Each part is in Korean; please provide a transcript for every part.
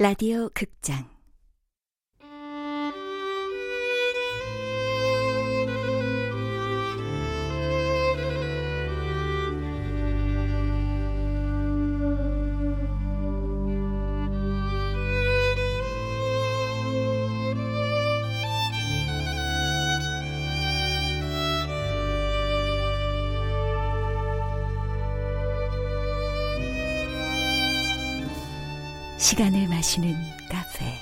라디오 극장 시간을 마시는 카페.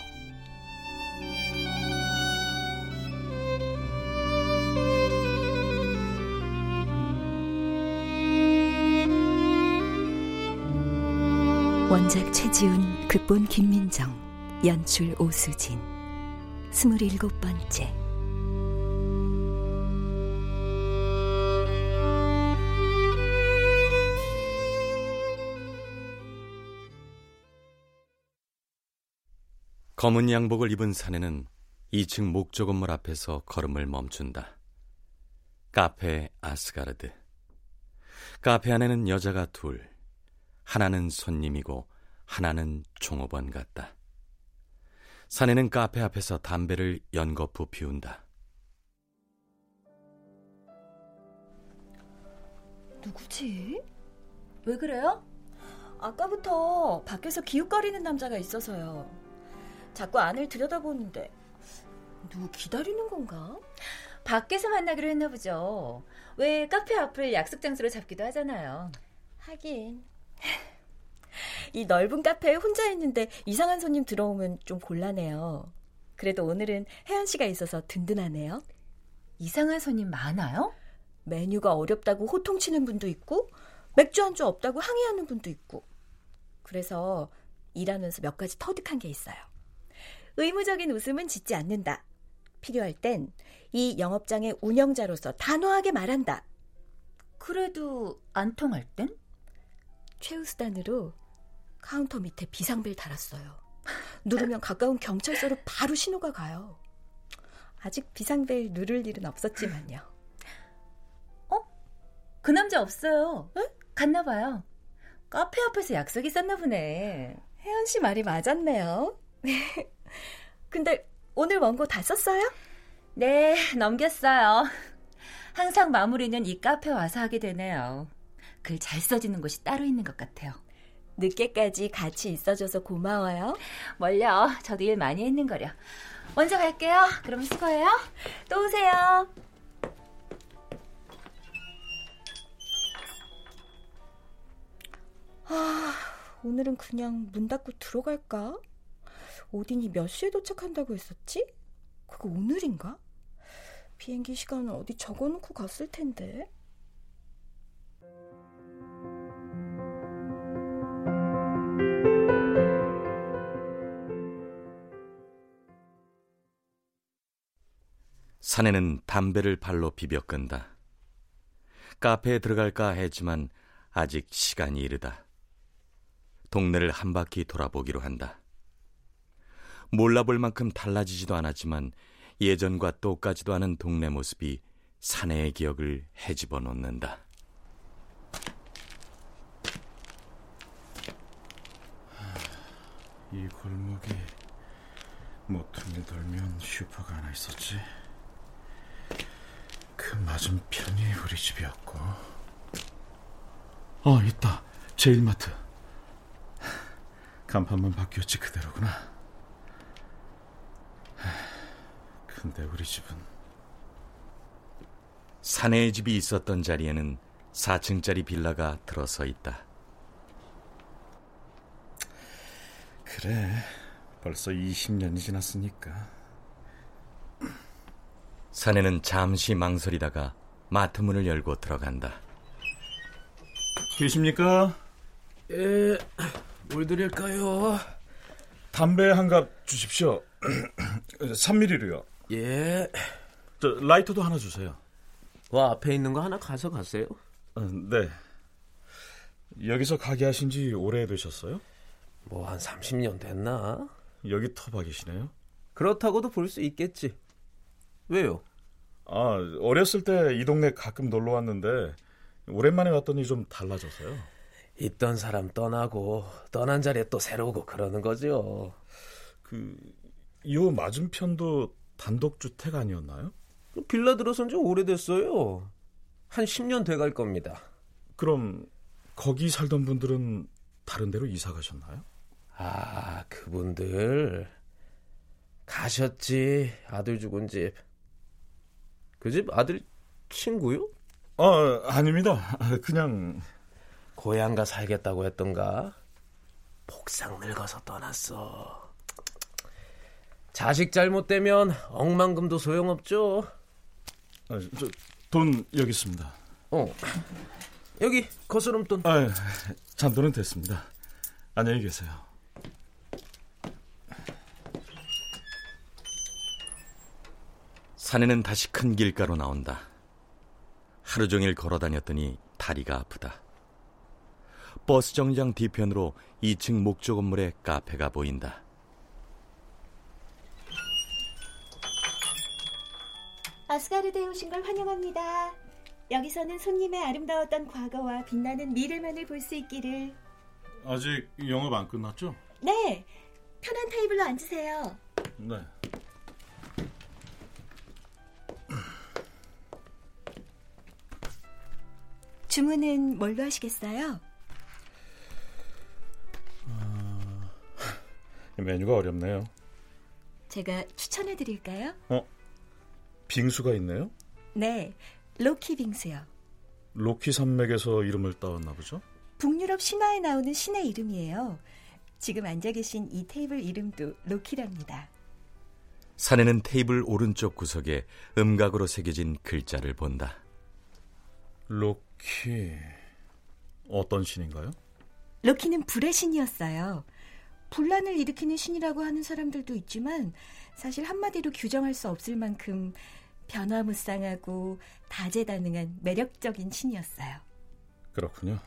원작 최지훈 극본 김민정 연출 오수진. 스물일곱 번째 검은 양복을 입은 사내는 2층 목조 건물 앞에서 걸음을 멈춘다. 카페 아스가르드. 카페 안에는 여자가 둘. 하나는 손님이고 하나는 종업원 같다. 사내는 카페 앞에서 담배를 연거푸 피운다. 누구지? 왜 그래요? 아까부터 밖에서 기웃거리는 남자가 있어서요. 자꾸 안을 들여다보는데 누구 기다리는 건가? 밖에서 만나기로 했나 보죠. 왜 카페 앞을 약속 장소로 잡기도 하잖아요. 하긴 이 넓은 카페에 혼자 있는데 이상한 손님 들어오면 좀 곤란해요. 그래도 오늘은 혜연 씨가 있어서 든든하네요. 이상한 손님 많아요? 메뉴가 어렵다고 호통치는 분도 있고 맥주 안주 없다고 항의하는 분도 있고 그래서 일하면서 몇 가지 터득한 게 있어요. 의무적인 웃음은 짓지 않는다. 필요할 땐 이 영업장의 운영자로서 단호하게 말한다. 그래도 안 통할 땐? 최후수단으로 카운터 밑에 비상벨 달았어요. 누르면 가까운 경찰서로 바로 신호가 가요. 아직 비상벨 누를 일은 없었지만요. 어? 그 남자 없어요. 응? 갔나 봐요. 카페 앞에서 약속이 있었나 보네. 혜연 씨 말이 맞았네요. 근데 오늘 원고 다 썼어요? 네, 넘겼어요. 항상 마무리는 이 카페 와서 하게 되네요. 글 잘 써지는 곳이 따로 있는 것 같아요. 늦게까지 같이 있어줘서 고마워요. 멀려. 저도 일 많이 했는 거려. 먼저 갈게요. 그럼 수고해요. 또 오세요. 아, 오늘은 그냥 문 닫고 들어갈까? 오딘이 몇 시에 도착한다고 했었지? 그거 오늘인가? 비행기 시간은 어디 적어놓고 갔을 텐데. 사내는 담배를 발로 비벼 끈다. 카페에 들어갈까 했지만 아직 시간이 이르다. 동네를 한 바퀴 돌아보기로 한다. 몰라볼 만큼 달라지지도 않았지만 예전과 똑같지도 않은 동네 모습이 사내의 기억을 헤집어 놓는다. 이 골목에 모퉁이 돌면 슈퍼가 하나 있었지. 그 맞은편이 우리 집이었고. 어, 있다. 제일마트. 간판만 바뀌었지 그대로구나. 근데 우리 집은 사내의 집이 있었던 자리에는 4층짜리 빌라가 들어서 있다. 그래. 벌써 20년이 지났으니까. 사내는 잠시 망설이다가 마트 문을 열고 들어간다. 계십니까? 예, 뭘 드릴까요? 담배 한 갑 주십시오. 3mm로요. 예. 저 라이터도 하나 주세요. 그 앞에 있는 거 하나 가져가세요. 어, 네. 여기서 가게 하신 지 오래 되셨어요? 뭐 한 30년 됐나? 여기 터박이시네요. 그렇다고도 볼 수 있겠지. 왜요? 아, 어렸을 때 이 동네 가끔 놀러 왔는데 오랜만에 왔더니 좀 달라졌어요. 있던 사람 떠나고 떠난 자리에 또 새로 오고 그러는 거죠. 그, 요 맞은편도 단독주택 아니었나요? 빌라 들어선 지 오래됐어요. 한 10년 돼갈 겁니다. 그럼 거기 살던 분들은 다른 데로 이사 가셨나요? 아, 그분들 가셨지. 아들 죽은 집. 그 집 아들 친구요? 아, 아닙니다. 그냥 고향가 살겠다고 했던가? 복상 늙어서 떠났어. 자식 잘못되면 억만금도 소용없죠. 아, 저, 돈 여기 있습니다. 어. 여기 거스름돈. 아, 잔돈은 됐습니다. 안녕히 계세요. 사내는 다시 큰 길가로 나온다. 하루 종일 걸어 다녔더니 다리가 아프다. 버스 정장 뒤편으로 2층 목조 건물의 카페가 보인다. 아스가르드에 오신 걸 환영합니다. 여기서는 손님의 아름다웠던 과거와 빛나는 미래만을 볼 수 있기를. 아직 영업 안 끝났죠? 네, 편한 테이블로 앉으세요. 네. 주문은 뭘로 하시겠어요? 메뉴가 어렵네요. 제가 추천해 드릴까요? 어? 빙수가 있네요? 네, 로키 빙수요. 로키 산맥에서 이름을 따왔나 보죠? 북유럽 신화에 나오는 신의 이름이에요. 지금 앉아 계신 이 테이블 이름도 로키랍니다. 사내는 테이블 오른쪽 구석에 음각으로 새겨진 글자를 본다. 로키 어떤 신인가요? 로키는 불의 신이었어요. 분란을 일으키는 신이라고 하는 사람들도 있지만 사실 한마디로 규정할 수 없을 만큼 변화무쌍하고 다재다능한 매력적인 신이었어요. 그렇군요.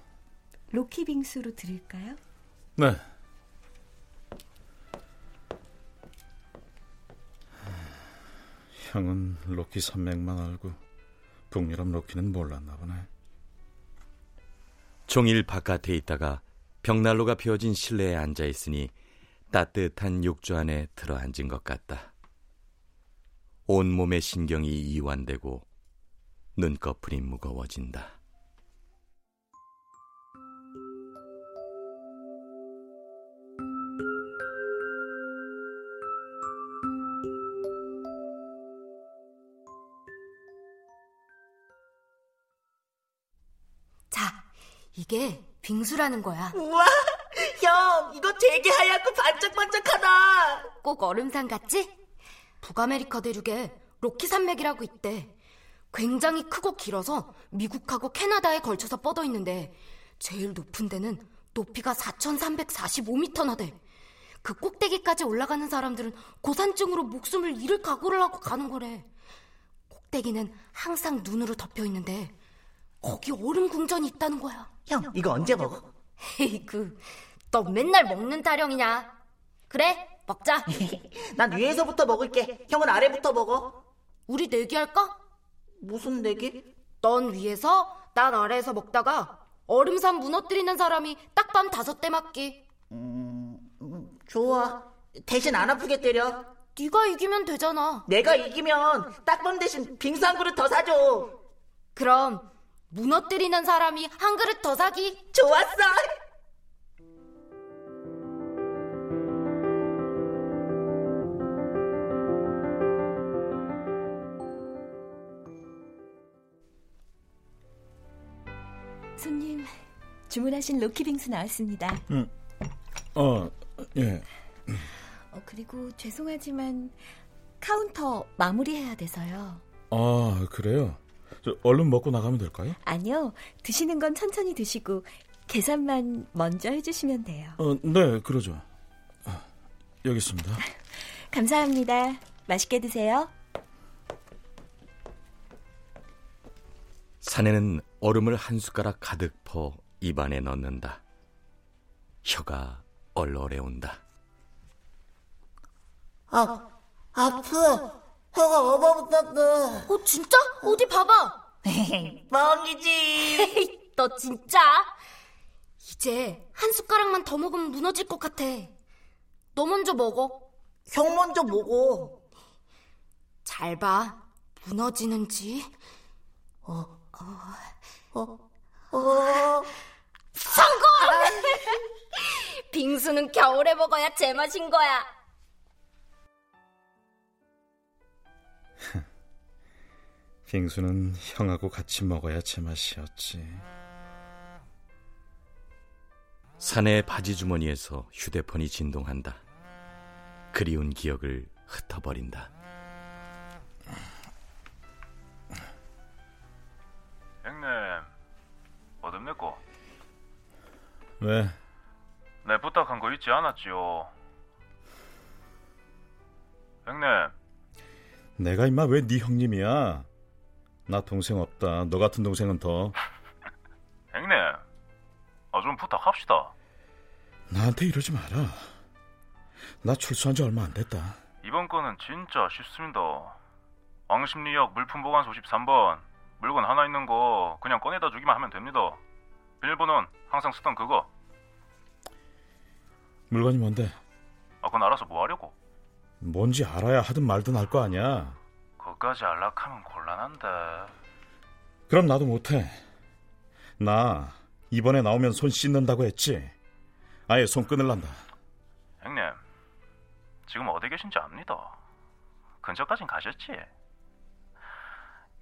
로키 빙수로 드릴까요? 네. 형은 로키 산맥만 알고 북유럽 로키는 몰랐나 보네. 종일 바깥에 있다가 벽난로가 피어진 실내에 앉아 있으니 따뜻한 욕조 안에 들어앉은 것 같다. 온몸의 신경이 이완되고 눈꺼풀이 무거워진다. 자, 이게 빙수라는 거야. 우와, 형, 이거 되게 하얗고 반짝반짝하다. 꼭 얼음산 같지? 북아메리카 대륙에 로키 산맥이라고 있대. 굉장히 크고 길어서 미국하고 캐나다에 걸쳐서 뻗어 있는데 제일 높은 데는 높이가 4,345m나 돼. 그 꼭대기까지 올라가는 사람들은 고산증으로 목숨을 잃을 각오를 하고 가는 거래. 꼭대기는 항상 눈으로 덮여 있는데 거기 얼음 궁전이 있다는 거야. 형, 이거 언제 먹어? 에이그, 너 맨날 먹는 타령이냐? 그래, 먹자. 난 위에서부터 먹을게. 형은 아래부터 먹어. 우리 내기할까? 무슨 내기? 넌 위에서, 난 아래에서 먹다가 얼음산 무너뜨리는 사람이 딱밤 다섯 대 맞기. 음, 좋아. 대신 안 아프게 때려. 네가 이기면 되잖아. 내가 이기면 딱밤 대신 빙수 한 그릇 더 사줘. 그럼 무너뜨리는 사람이 한 그릇 더 사기. 좋았어. 주문하신 로키 빙수 나왔습니다. 어, 예. 어, 그리고 죄송하지만 카운터 마무리해야 돼서요. 아, 그래요? 저 얼른 먹고 나가면 될까요? 아니요, 드시는 건 천천히 드시고 계산만 먼저 해주시면 돼요. 어, 네, 그러죠. 아, 여기 있습니다. 감사합니다. 맛있게 드세요. 사내는 얼음을 한 숟가락 가득 퍼 입안에 넣는다. 혀가 얼얼해온다. 아, 아프. 혀가 얼어붙었어. 어, 진짜? 어디 봐봐. 뻥이지. 너 진짜? 이제 한 숟가락만 더 먹으면 무너질 것 같아. 너 먼저 먹어. 형 먼저 먹어. 잘 봐. 무너지는지. 어, 어, 어. 성공! 빙수는 겨울에 먹어야 제맛인 거야. 빙수는 형하고 같이 먹어야 제맛이었지. 사내의 바지 주머니에서 휴대폰이 진동한다. 그리운 기억을 흩어버린다. 왜? 내 부탁한 거 잊지 않았지요? 형님, 내가 임마 왜 네 형님이야? 나 동생 없다. 너 같은 동생은 더. 형님, 아 좀 부탁합시다. 나한테 이러지 마라. 나 출소한 지 얼마 안 됐다. 이번 건은 진짜 쉽습니다. 왕십리역 물품 보관소 13번. 물건 하나 있는 거 그냥 꺼내다 주기만 하면 됩니다. 비밀번호는 항상 쓰던 그거. 물건이 뭔데? 아, 그건 알아서 뭐 하려고? 뭔지 알아야 하든 말든 할 거 아니야. 그까지 안락하면 곤란한데. 그럼 나도 못해. 나 이번에 나오면 손 씻는다고 했지. 아예 손 끊을란다. 형님, 지금 어디 계신지 압니다. 근처까진 가셨지?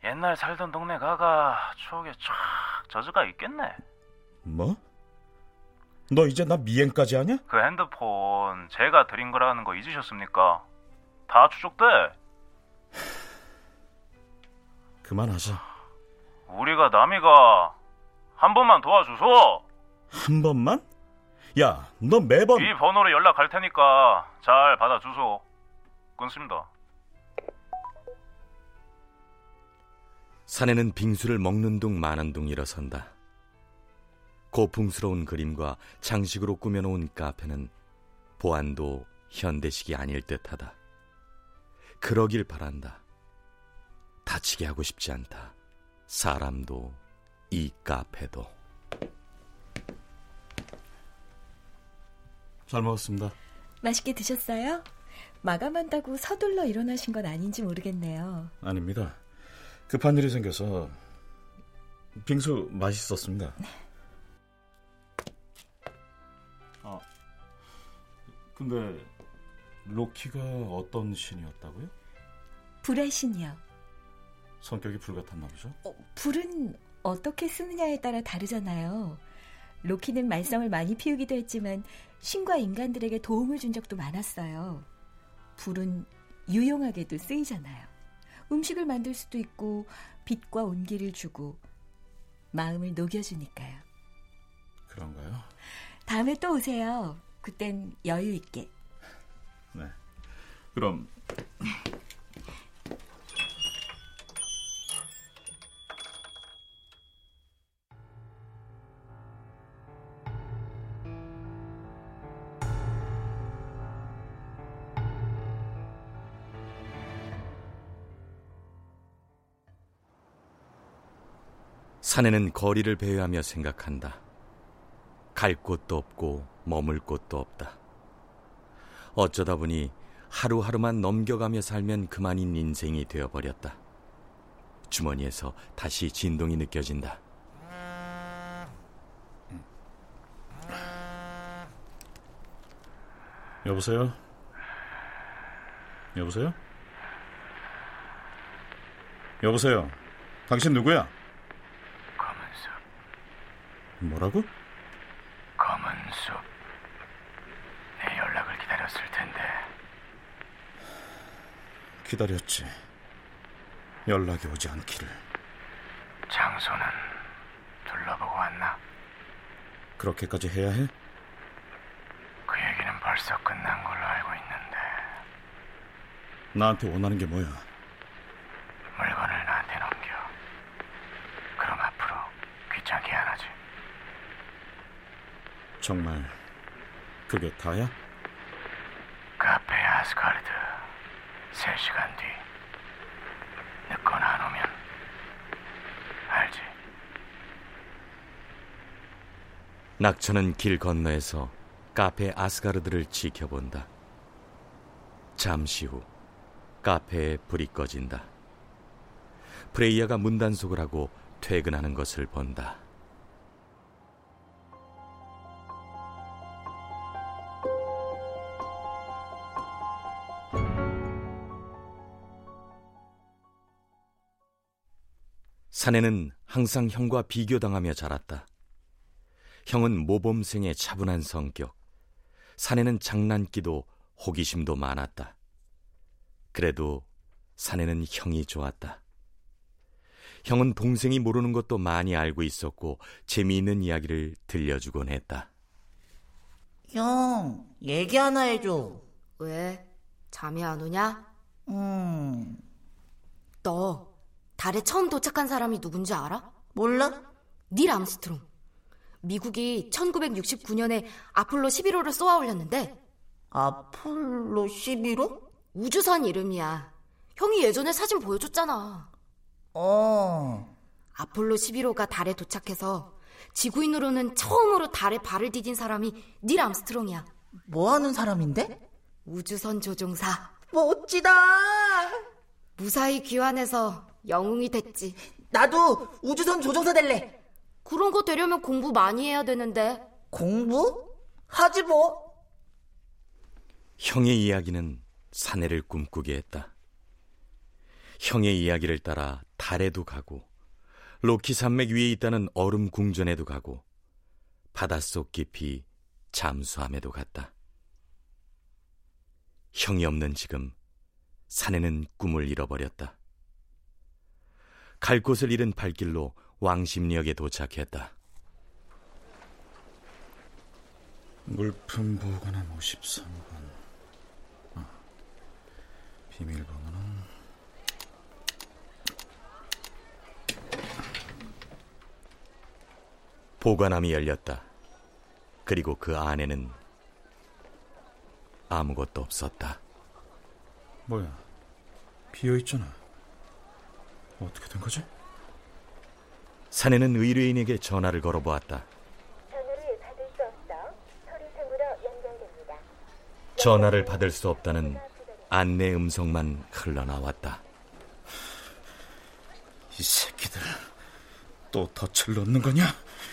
옛날 살던 동네 가가 추억에 쫙 젖어가 있겠네. 뭐? 너 이제 나 미행까지 하냐? 그 핸드폰 제가 드린 거라는 거 잊으셨습니까? 다 추적돼. 그만하자. 우리가 남이가 한 번만 도와주소. 한 번만? 야, 너 매번 이 번호로 연락 갈 테니까 잘 받아 주소. 끊습니다. 사내는 빙수를 먹는 둥 마는 둥 일어선다. 고풍스러운 그림과 장식으로 꾸며놓은 카페는 보안도 현대식이 아닐 듯하다. 그러길 바란다. 다치게 하고 싶지 않다. 사람도 이 카페도. 잘 먹었습니다. 맛있게 드셨어요? 마감한다고 서둘러 일어나신 건 아닌지 모르겠네요. 아닙니다. 급한 일이 생겨서 빙수 맛있었습니다. 근데 로키가 어떤 신이었다고요? 불의 신이요. 성격이 불같았나 보죠? 어, 불은 어떻게 쓰느냐에 따라 다르잖아요. 로키는 말썽을 많이 피우기도 했지만 신과 인간들에게 도움을 준 적도 많았어요. 불은 유용하게도 쓰이잖아요. 음식을 만들 수도 있고 빛과 온기를 주고 마음을 녹여주니까요. 그런가요? 다음에 또 오세요. 그땐 여유 있게. 네. 그럼 사내는 거리를 배회하며 생각한다. 갈 곳도 없고 머물 곳도 없다. 어쩌다 보니 하루하루만 넘겨가며 살면 그만인 인생이 되어버렸다. 주머니에서 다시 진동이 느껴진다. 여보세요? 여보세요? 여보세요? 당신 누구야? 뭐라고? 검은숲. 내 연락을 기다렸을 텐데 기다렸지. 연락이 오지 않기를. 장소는 둘러보고 왔나? 그렇게까지 해야 해? 그 얘기는 벌써 끝난 걸로 알고 있는데 나한테 원하는 게 뭐야? 물건을 나한테 넘겨. 그럼 앞으로 귀찮게. 정말 그게 다야? 카페 아스가르드 3시간 뒤 늦거나 안 오면 알지 낙천은 길 건너에서 카페 아스가르드를 지켜본다. 잠시 후 카페에 불이 꺼진다. 프레이야가 문단속을 하고 퇴근하는 것을 본다. 사내는 항상 형과 비교당하며 자랐다. 형은 모범생의 차분한 성격, 사내는 장난기도 호기심도 많았다. 그래도 사내는 형이 좋았다. 형은 동생이 모르는 것도 많이 알고 있었고 재미있는 이야기를 들려주곤 했다. 형, 얘기 하나 해줘. 왜? 잠이 안 오냐? 음, 너 달에 처음 도착한 사람이 누군지 알아? 몰라? 닐 암스트롱. 미국이 1969년에 아폴로 11호를 쏘아 올렸는데 아폴로 11호? 우주선 이름이야. 형이 예전에 사진 보여줬잖아. 어, 아폴로 11호가 달에 도착해서 지구인으로는 처음으로 달에 발을 디딘 사람이 닐 암스트롱이야. 뭐 하는 사람인데? 우주선 조종사. 멋지다! 무사히 귀환해서 영웅이 됐지. 나도 우주선 조종사 될래. 그런 거 되려면 공부 많이 해야 되는데. 공부? 하지 뭐. 형의 이야기는 사내를 꿈꾸게 했다. 형의 이야기를 따라 달에도 가고 로키 산맥 위에 있다는 얼음 궁전에도 가고 바닷속 깊이 잠수함에도 갔다. 형이 없는 지금 사내는 꿈을 잃어버렸다. 갈 곳을 잃은 발길로 왕십리역에 도착했다. 물품 보관함 53번. 아, 비밀번호는 보관함이 열렸다. 그리고 그 안에는 아무것도 없었다. 뭐야? 비어 있잖아. 어떻게 된 거지? 사내는 의뢰인에게 전화를 걸어보았다. 전화를 받을 수 없다는 안내 음성만 흘러나왔다. 이 새끼들 또 덫을 놓는 거냐?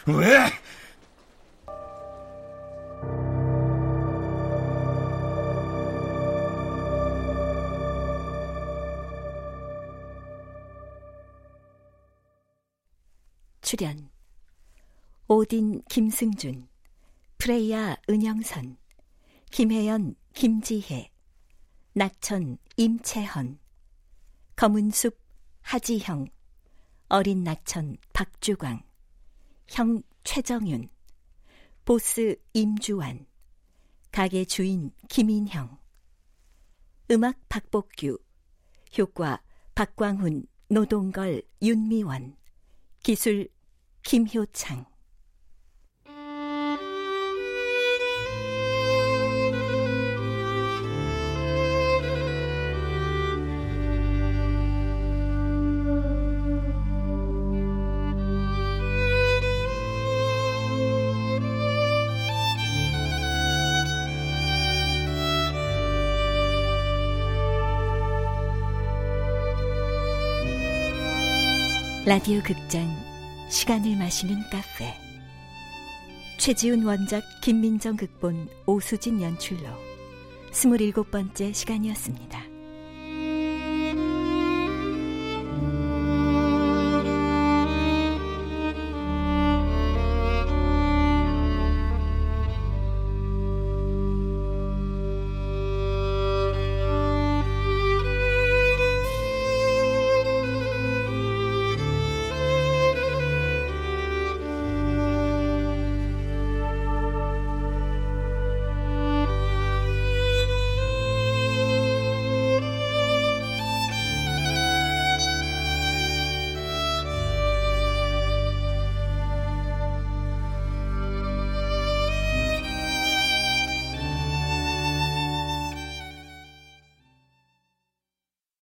왜? 출연 오딘 김승준 프레이야 은영선 김혜연 김지혜 낙천 임채헌 검은숲 하지형 어린 낙천 박주광 형 최정윤 보스 임주환 가게 주인 김인형 음악 박복규 효과 박광훈 노동걸 윤미원 기술 김효창. 라디오 극장 시간을 마시는 카페 최지훈 원작 김민정 극본 오수진 연출로 스물일곱 번째 시간이었습니다.